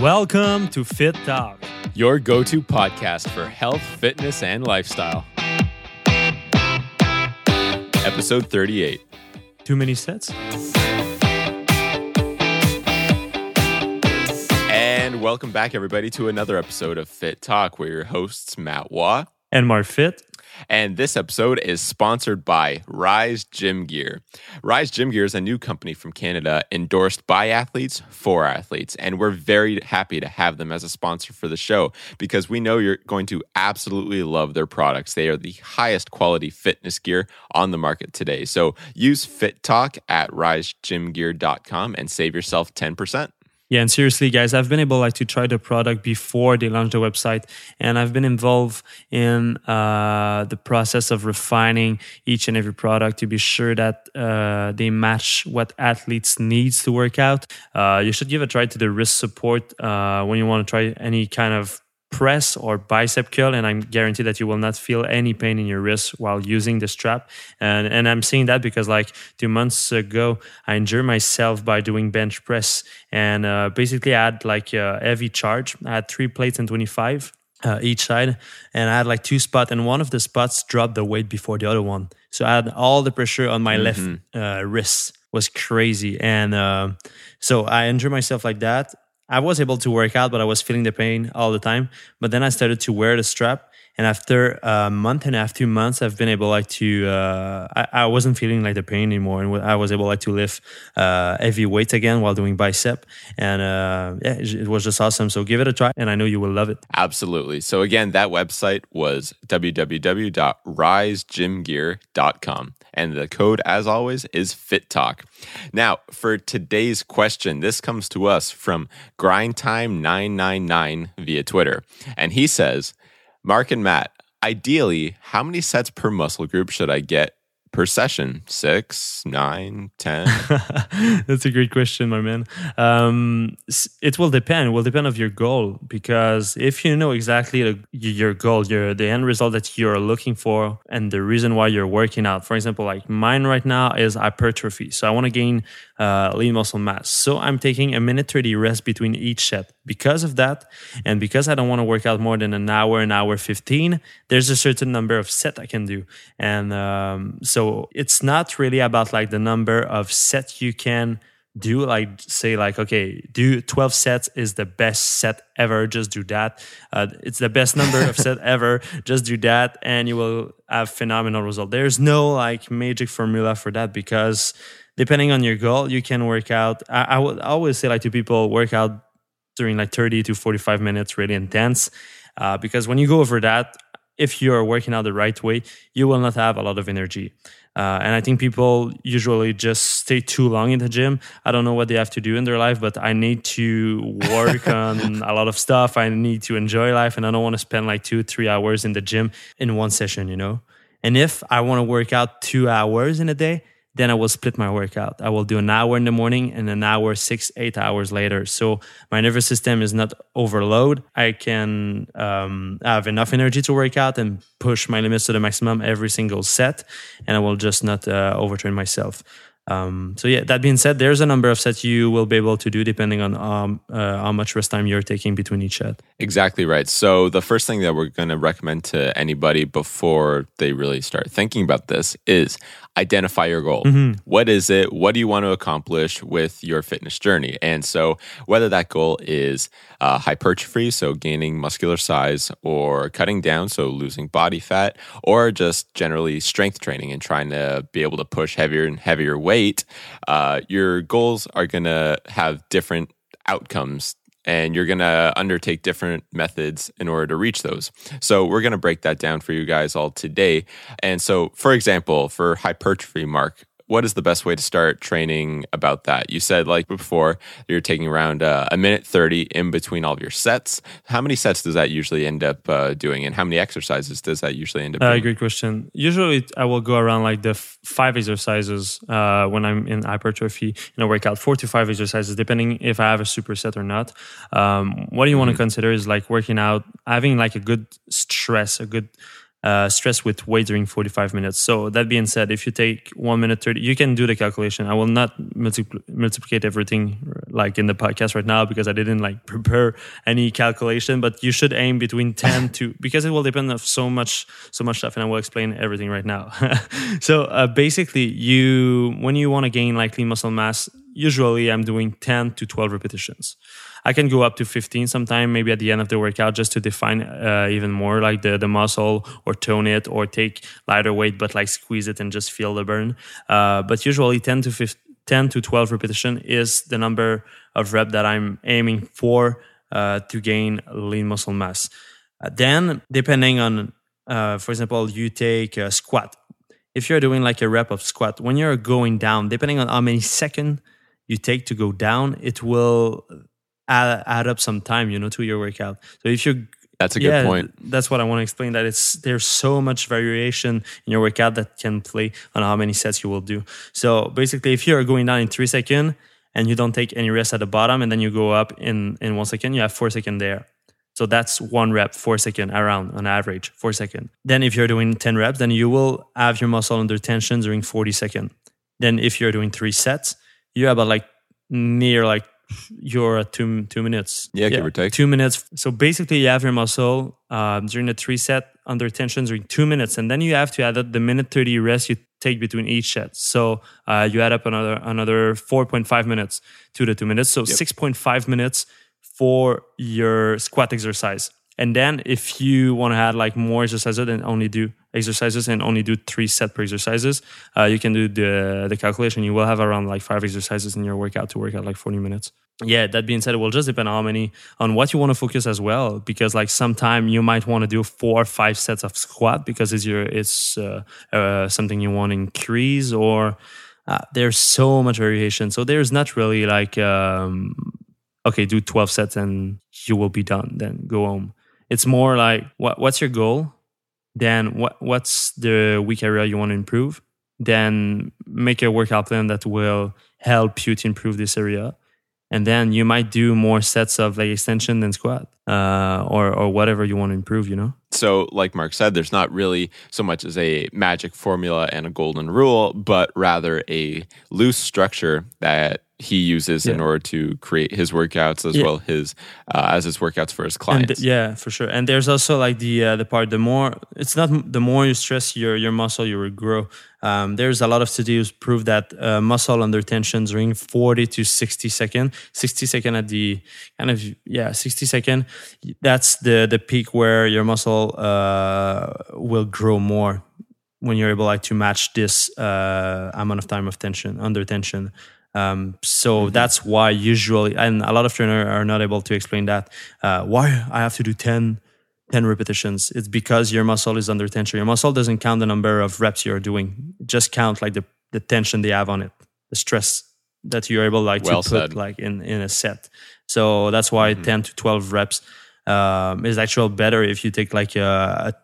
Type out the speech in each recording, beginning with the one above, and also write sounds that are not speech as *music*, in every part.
Welcome to Fitt Talk. your go to podcast for health, fitness, and lifestyle. Episode 38. Too many sets? And welcome back, everybody, to another episode of Fitt Talk. We're your hosts, Matt Waugh. And Marc Fitt? And this episode is sponsored by Rise Gym Gear. Rise Gym Gear is a new company from Canada endorsed by athletes for athletes. And we're very happy to have them as a sponsor for the show because we know you're going to absolutely love their products. They are the highest quality fitness gear on the market today. So use Fit Talk at risegymgear.com and save yourself 10%. Yeah, and seriously, guys, I've been able like to try the product before they launched the website, and I've been involved in uh, the process of refining each and every product to be sure that uh, they match what athletes needs to work out. Uh, you should give a try to the wrist support uh, when you want to try any kind of press or bicep curl and i'm guaranteed that you will not feel any pain in your wrist while using the strap. And and i'm saying that because like two months ago i injured myself by doing bench press. And uh, basically i had like a heavy charge. I had three plates and 25 uh, each side. And i had like two spots and one of the spots dropped the weight before the other one. So i had all the pressure on my left uh, wrist. Was crazy. And uh, so i injured myself like that I was able to work out, but I was feeling the pain all the time. But then I started to wear the strap, and after a month and a half, two months, I've been able like to. Uh, I, I wasn't feeling like the pain anymore, and I was able like to lift uh, heavy weights again while doing bicep, and uh, yeah, it, was just awesome. So give it a try, and I know you will love it. Absolutely. So again, that website was www.risegymgear.com. And the code, as always, is FitTalk. Now, for today's question, this comes to us from GrindTime999 via Twitter. And he says, Marc and Matt, ideally, how many sets per muscle group should I get per session? Six, nine, ten? *laughs* That's a great question, my man. Um, it will depend. It will depend of your goal because if you know exactly your goal, your the end result that you're looking for, and the reason why you're working out. For example, like mine right now is hypertrophy, so I want to gain uh, lean muscle mass. So I'm taking a minute thirty rest between each set. Because of that, and because I don't want to work out more than an hour, an hour fifteen, there's a certain number of set I can do, and um, so it's not really about like the number of sets you can do like say like okay do 12 sets is the best set ever just do that. Uh, it's the best number of set *laughs* ever just do that and you will have phenomenal result. There's no like magic formula for that because depending on your goal you can work out. I, I would always say like to people work out during like 30 to 45 minutes really intense uh, because when you go over that if you're working out the right way you will not have a lot of energy uh, and I think people usually just stay too long in the gym. I don't know what they have to do in their life, but I need to work *laughs* on a lot of stuff. I need to enjoy life, and I don't want to spend like two, three hours in the gym in one session, you know? And if I want to work out two hours in a day, then I will split my workout. I will do an hour in the morning and an hour, six, eight hours later. So my nervous system is not overload. I can um, have enough energy to work out and push my limits to the maximum every single set, and I will just not uh, overtrain myself. Um, so yeah, that being said, there's a number of sets you will be able to do depending on um, uh, how much rest time you're taking between each set. Exactly right. So, the first thing that we're going to recommend to anybody before they really start thinking about this is identify your goal. What is it? What do you want to accomplish with your fitness journey? And so, whether that goal is uh, hypertrophy, so gaining muscular size, or cutting down, so losing body fat, or just generally strength training and trying to be able to push heavier and heavier weight, uh, your goals are going to have different outcomes and you're going to undertake different methods in order to reach those. So, we're going to break that down for you guys all today. And so, for example, for hypertrophy, Marc, what is the best way to start training about that? You said, like before, you're taking around uh, a minute 30 in between all of your sets. How many sets does that usually end up uh, doing? And how many exercises does that usually end up Uh, doing? great question. Usually, I will go around like the f- five exercises uh, when I'm in hypertrophy in a workout, four to five exercises, depending if I have a superset or not. Um, what you want to consider is like working out, having like a good stress, a good uh, stress with weight during 45 minutes. So that being said, if you take one minute 30, you can do the calculation. I will not multiply multiplicate everything like in the podcast right now because I didn't like *laughs* prepare any calculation, but you should aim between *laughs* 10 to, because it will depend on so much, so much stuff. And I will explain everything right now. *laughs* so uh, basically you, when you want to gain like lean muscle mass, usually I'm doing 10 to 12 repetitions. I can go up to 15 sometime, maybe at the end of the workout, just to define uh, even more like the, the muscle or tone it or take lighter weight, but like squeeze it and just feel the burn. Uh, but usually 10 to 15, 10 to 12 repetition is the number of rep that I'm aiming for uh, to gain lean muscle mass. Uh, then, depending on, uh, for example, you take a squat. If you're doing like a rep of squat, when you're going down, depending on how many seconds you take to go down, it will add, add up some time, you know, to your workout. So if you're that's a yeah, good point. That's what I want to explain. That it's there's so much variation in your workout that can play on how many sets you will do. So basically, if you are going down in three seconds and you don't take any rest at the bottom, and then you go up in in one second, you have four second there. So that's one rep, four second around on average, four second. Then if you're doing ten reps, then you will have your muscle under tension during forty second. Then if you're doing three sets, you have about like near like you're at two two minutes. Yeah, yeah, give or take two minutes. So basically, you have your muscle um, during the three set under tension during two minutes, and then you have to add up the minute thirty rest you take between each set. So uh, you add up another another four point five minutes to the two minutes. So yep. six point five minutes for your squat exercise. And then if you want to add like more exercises, then only do exercises and only do three set per exercises. Uh, you can do the the calculation. You will have around like five exercises in your workout to work out like 40 minutes. Yeah, that being said, it will just depend on how many on what you want to focus as well. Because like sometime you might want to do four or five sets of squat because it's your it's uh, uh, something you want to increase or uh, there's so much variation. So there's not really like um, okay, do 12 sets and you will be done. Then go home it's more like what, what's your goal? Then what, what's the weak area you want to improve? Then make a workout plan that will help you to improve this area. And then you might do more sets of like extension than squat uh, or, or whatever you want to improve, you know? So, like Marc said, there's not really so much as a magic formula and a golden rule, but rather a loose structure that he uses yeah. in order to create his workouts as yeah. well his uh, as his workouts for his clients. And, yeah, for sure. And there's also like the uh, the part the more it's not the more you stress your your muscle, you will grow. Um, there's a lot of studies prove that uh, muscle under tension during 40 to 60 second, 60 second at the kind of yeah 60 second. That's the the peak where your muscle uh, will grow more when you're able like to match this uh, amount of time of tension under tension. Um, so mm-hmm. that's why usually, and a lot of trainers are not able to explain that. Uh, why I have to do 10, 10 repetitions. It's because your muscle is under tension. Your muscle doesn't count the number of reps you're doing. just count like the, the tension they have on it, the stress that you're able like well to said. put like in, in a set. So that's why mm-hmm. 10 to 12 reps um, is actually better if you take like a, a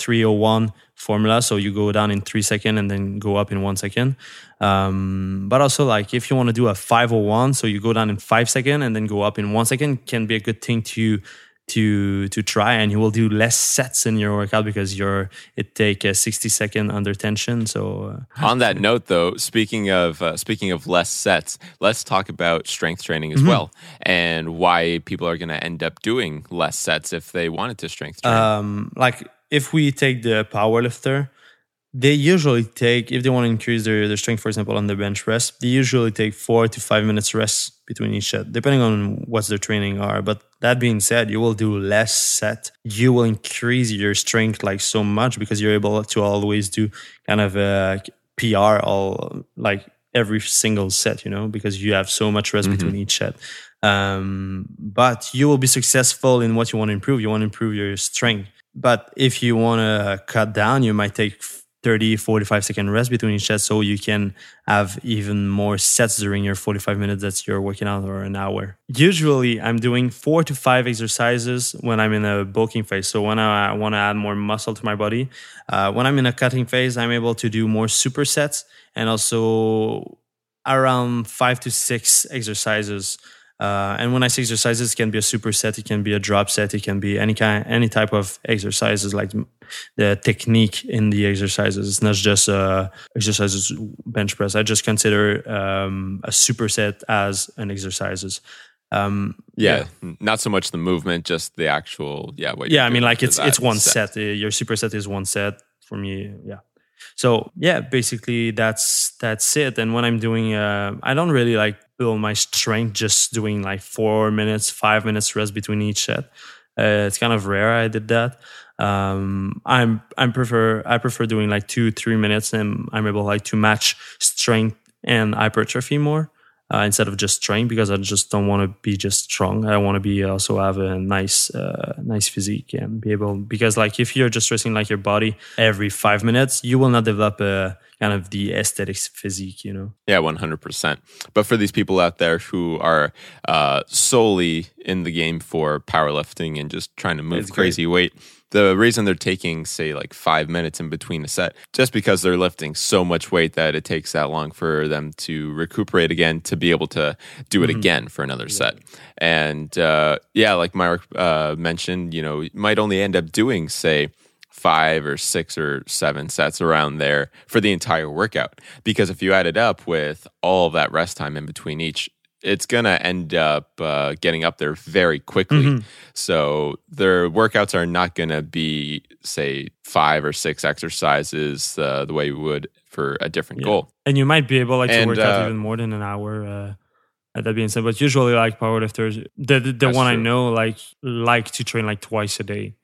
301 formula. So you go down in three seconds and then go up in one second. Um, but also like if you want to do a 501, so you go down in five seconds and then go up in one second can be a good thing to to to try and you will do less sets in your workout because you're it take a 60 second under tension so uh, on that note though speaking of uh, speaking of less sets let's talk about strength training as mm-hmm. well and why people are going to end up doing less sets if they wanted to strength train um, like if we take the powerlifter, they usually take, if they want to increase their, their strength, for example, on the bench press they usually take four to five minutes rest between each set, depending on what their training are. But that being said, you will do less set. You will increase your strength like so much because you're able to always do kind of a PR all like every single set, you know, because you have so much rest mm-hmm. between each set. Um, but you will be successful in what you want to improve. You want to improve your strength but if you want to cut down, you might take 30, 45 second rest between each set so you can have even more sets during your 45 minutes that you're working out or an hour. Usually, I'm doing four to five exercises when I'm in a bulking phase. So, when I want to add more muscle to my body, uh, when I'm in a cutting phase, I'm able to do more supersets and also around five to six exercises Uh, and when I say exercises, it can be a superset, it can be a drop set, it can be any kind, any type of exercises, like the technique in the exercises. It's not just uh, exercises bench press. I just consider um, a superset as an exercises. Um, yeah, yeah, not so much the movement, just the actual. Yeah, yeah. I mean, like it's it's one set. set. Your superset is one set for me. Yeah. So yeah, basically that's that's it. And when I'm doing, uh, I don't really like build my strength just doing like four minutes, five minutes rest between each set. Uh, it's kind of rare I did that. Um, I'm I'm prefer I prefer doing like two three minutes and I'm able like to match strength and hypertrophy more uh, instead of just strength because I just don't want to be just strong. I want to be also have a nice, uh, nice physique and be able because like if you're just dressing like your body every five minutes, you will not develop a kind of the aesthetics physique, you know? Yeah, one hundred percent. But for these people out there who are uh, solely in the game for powerlifting and just trying to move crazy weight the reason they're taking say like five minutes in between a set just because they're lifting so much weight that it takes that long for them to recuperate again to be able to do it mm-hmm. again for another yeah. set and uh, yeah like Marc uh, mentioned you know you might only end up doing say five or six or seven sets around there for the entire workout because if you add it up with all that rest time in between each it's going to end up uh, getting up there very quickly. Mm-hmm. So their workouts are not going to be, say, five or six exercises uh, the way we would for a different yeah. goal. And you might be able like and, to work out uh, even more than an hour. Uh, that being said, but usually like powerlifters, the the, the one true. I know like like to train like twice a day.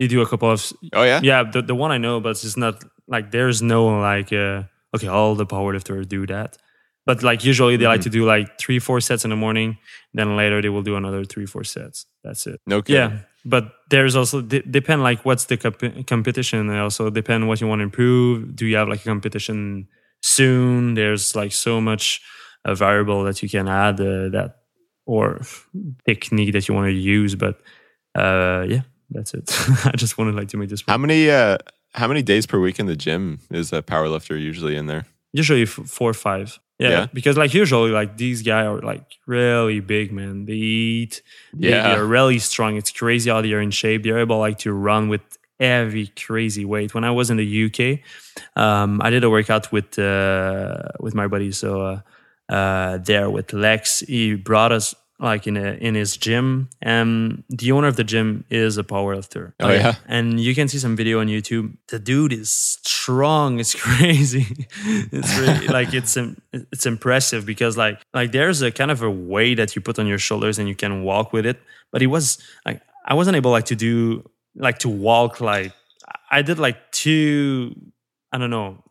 You do a couple of oh yeah yeah the the one I know, but it's not like there's no like uh, okay all the powerlifters do that but like usually they mm-hmm. like to do like three, four sets in the morning. Then later they will do another three, four sets. That's it. No kidding. Yeah. But there's also d- depend like what's the comp- competition. And also depend what you want to improve. Do you have like a competition soon? There's like so much a variable that you can add uh, that or technique that you want to use. But uh, yeah, that's it. *laughs* I just wanted like to make this. Point. How many uh, how many days per week in the gym is a power lifter usually in there? Usually f- four or five. Yeah, yeah, because like usually like these guys are like really big man. They eat, yeah, they, are really strong. It's crazy how they are in shape. They're able like to run with every crazy weight. When I was in the UK, um, I did a workout with uh, with my buddy. So uh, uh, there with Lex, he brought us like in a in his gym. And the owner of the gym is a powerlifter. Oh yeah? And you can see some video on youtube. The dude is strong. It's *laughs* crazy. It's really like it's it's impressive because like like there's a kind of a weight that you put on your shoulders and you can walk with it. But he was like i wasn't able like to do like to walk like i did like two i don't know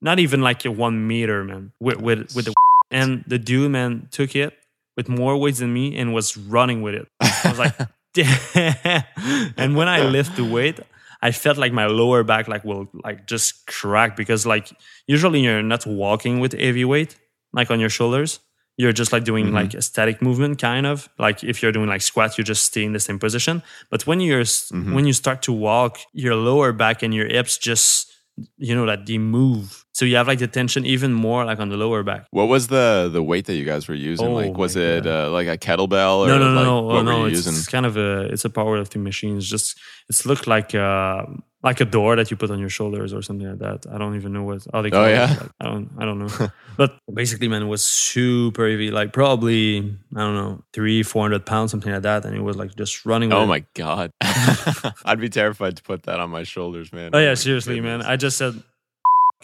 not even like a one meter man with with, with the and the dude man took it with more weights than me and was running with it. I was like, *laughs* and when I lift the weight, I felt like my lower back like will like just crack because like usually you're not walking with heavy weight like on your shoulders. You're just like doing mm-hmm. like a static movement kind of like if you're doing like squats, you just stay in the same position. But when you're mm-hmm. when you start to walk, your lower back and your hips just you know that they move so you have like the tension even more like on the lower back what was the the weight that you guys were using oh, like was it uh, like a kettlebell or no no no like, no, oh, no it's, it's, kind of a it's a powerlifting machine it's just it's looked like uh like a door that you put on your shoulders or something like that. I don't even know what how they call oh, yeah? it. Like, I don't I don't know. *laughs* but basically, man, it was super heavy. Like probably I don't know three four hundred pounds something like that, and it was like just running. Oh my god, *laughs* I'd be terrified to put that on my shoulders, man. Oh, oh yeah, seriously, goodness. man. I just said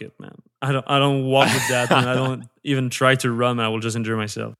it, man. I don't I don't walk with that, and I don't *laughs* even try to run. I will just injure myself.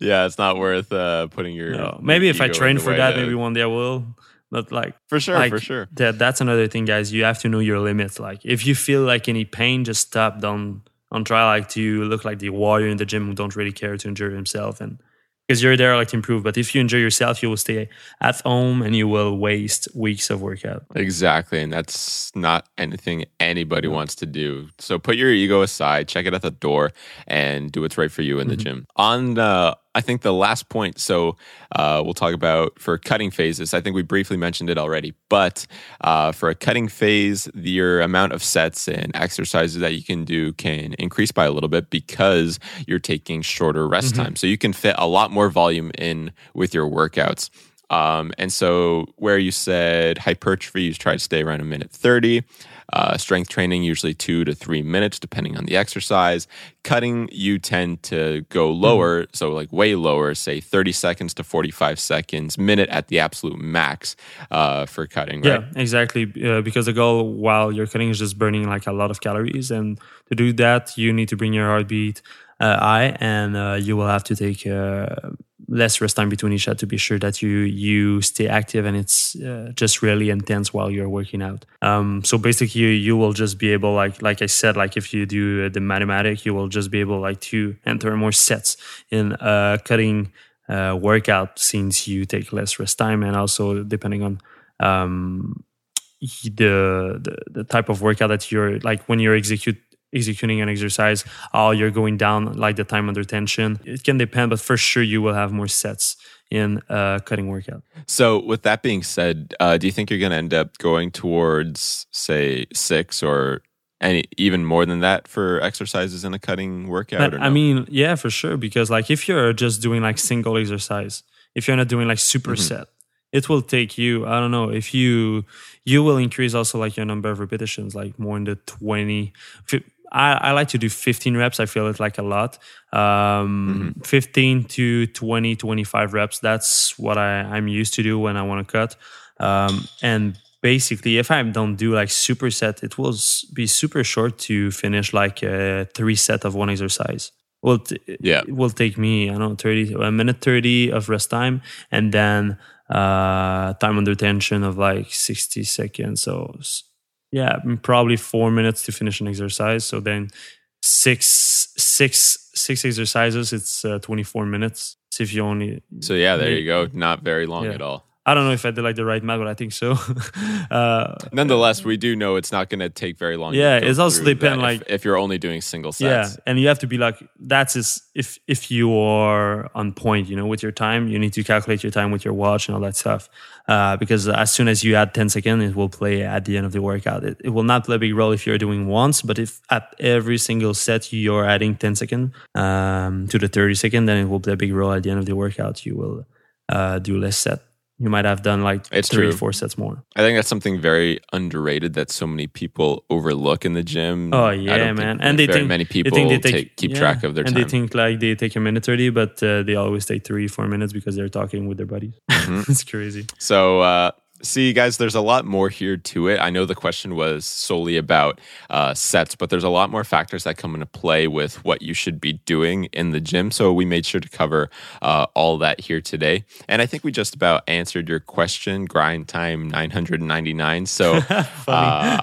Yeah, it's not worth uh, putting your. No. Maybe if I train for that, maybe one day I will. But like for sure, like, for sure. That that's another thing, guys. You have to know your limits. Like if you feel like any pain, just stop. Don't don't try like to look like the warrior in the gym who don't really care to injure himself and because you're there like to improve. But if you enjoy yourself, you will stay at home and you will waste weeks of workout. Exactly. And that's not anything anybody wants to do. So put your ego aside, check it at the door, and do what's right for you in mm-hmm. the gym. On uh, I think the last point, so uh, we'll talk about for cutting phases. I think we briefly mentioned it already, but uh, for a cutting phase, your amount of sets and exercises that you can do can increase by a little bit because you're taking shorter rest mm-hmm. time. So you can fit a lot more volume in with your workouts. Um, and so, where you said hypertrophy, you try to stay around a minute 30. Uh, strength training, usually two to three minutes, depending on the exercise. Cutting, you tend to go lower, mm-hmm. so like way lower, say 30 seconds to 45 seconds, minute at the absolute max uh, for cutting, right? Yeah, exactly. Uh, because the goal while you're cutting is just burning like a lot of calories. And to do that, you need to bring your heartbeat uh, high and uh, you will have to take uh, less rest time between each set to be sure that you you stay active and it's uh, just really intense while you're working out. Um, so basically, you, you will just be able, like like I said, like if you do the mathematic, you will just be able like to enter more sets in uh, cutting uh, workout since you take less rest time and also depending on um, the, the the type of workout that you're like when you're execute executing an exercise, oh, you're going down like the time under tension. It can depend, but for sure you will have more sets in a cutting workout. So, with that being said, uh, do you think you're going to end up going towards, say, six or any even more than that for exercises in a cutting workout? no? I mean, yeah, for sure. Because like if you're just doing like single exercise, if you're not doing like superset, mm-hmm. it will take you. I don't know if you you will increase also like your number of repetitions, like more in the twenty. I, I, like to do 15 reps. I feel it like a lot. Um, mm-hmm. 15 to 20, 25 reps. That's what I, I'm used to do when I want to cut. Um, and basically, if I don't do like superset, it will be super short to finish like a three set of one exercise. Well, t- yeah, it will take me, I don't know, 30, a minute 30 of rest time. And then uh, time under tension of like 60 seconds. So yeah, probably four minutes to finish an exercise. So then six, six, six exercises. It's uh, 24 minutes. So if you only. So yeah, there you go. Not very long yeah. at all. I don't know if I did like the right math, but I think so. *laughs* uh, Nonetheless, we do know it's not going to take very long. Yeah, it's also depend like if, if, you're only doing single sets. Yeah, and you have to be like that's is if if you are on point, you know, with your time, you need to calculate your time with your watch and all that stuff. Uh, because as soon as you add 10 seconds, it will play at the end of the workout. It, it will not play a big role if you're doing once, but if at every single set you're adding 10 seconds um, to the 30 second, then it will play a big role at the end of the workout. You will uh, do less set you might have done like it's three, true. four sets more. I think that's something very underrated that so many people overlook in the gym. Oh yeah, man! And they think many people they think they take, take keep yeah. track of their and time. they think like they take a minute thirty, but uh, they always take three, four minutes because they're talking with their buddies. Mm-hmm. *laughs* it's crazy. So uh, See, guys, there's a lot more here to it. I know the question was solely about uh, sets, but there's a lot more factors that come into play with what you should be doing in the gym. So we made sure to cover uh, all that here today. And I think we just about answered your question, grind time 999. So *laughs* uh,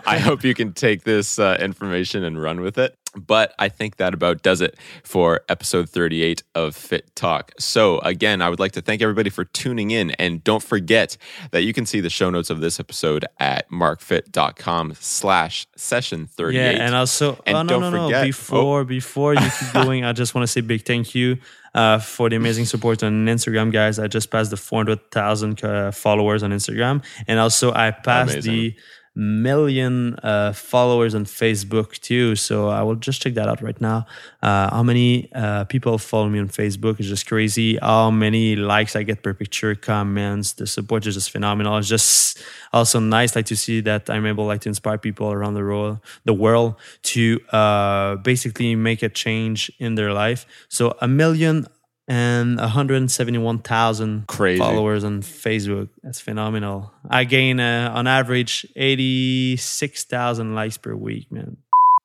I hope you can take this uh, information and run with it. But I think that about does it for episode 38 of Fitt Talk. So, again, I would like to thank everybody for tuning in. And don't forget that you can see the show notes of this episode at marcfitt.com slash session 38. Yeah, and also, and oh, no, don't no, forget, no. Before, oh. before you keep going, I just want to say big thank you uh, for the amazing support on Instagram, guys. I just passed the 400,000 uh, followers on Instagram. And also, I passed amazing. the million uh, followers on Facebook too. So I will just check that out right now. Uh, how many uh, people follow me on Facebook is just crazy. How many likes I get per picture, comments, the support is just phenomenal. It's just also nice like to see that I'm able like to inspire people around the world, the world to uh, basically make a change in their life. So a million and 171,000 followers on Facebook. That's phenomenal. I gain uh, on average 86,000 likes per week, man.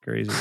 Crazy.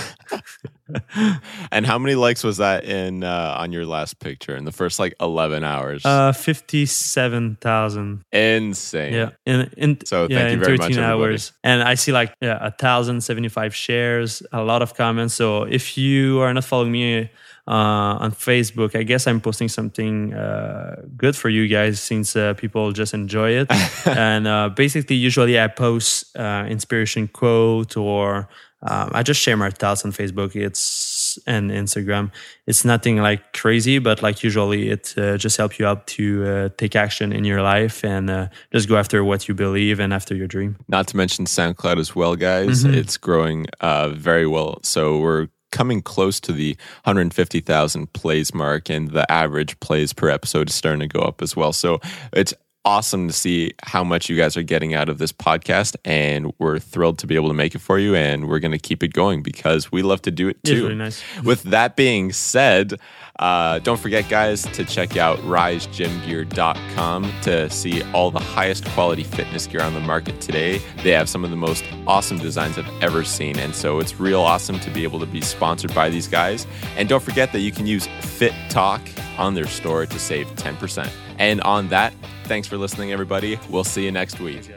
*laughs* and how many likes was that in uh, on your last picture in the first like 11 hours? Uh 57,000. Insane. Yeah. In in so yeah, in 13 much, hours. And I see like yeah, 1075 shares, a lot of comments. So if you are not following me uh, on Facebook. I guess I'm posting something uh, good for you guys since uh, people just enjoy it. *laughs* and uh, basically, usually I post uh, inspiration quote or um, I just share my thoughts on Facebook. It's and Instagram. It's nothing like crazy, but like usually it uh, just helps you out to uh, take action in your life and uh, just go after what you believe and after your dream. Not to mention SoundCloud as well, guys. Mm-hmm. It's growing uh, very well. So we're coming close to the 150,000 plays mark, and the average plays per episode is starting to go up as well. So it's awesome to see how much you guys are getting out of this podcast and we're thrilled to be able to make it for you and we're going to keep it going because we love to do it too. really nice. with that being said uh, don't forget guys to check out risegymgear.com to see all the highest quality fitness gear on the market today. They have some of the most awesome designs i've ever seen and so it's real awesome to be able to be sponsored by these guys. And don't forget that you can use fit talk on their store to save 10% and on that, thanks for listening, everybody. We'll see you next week.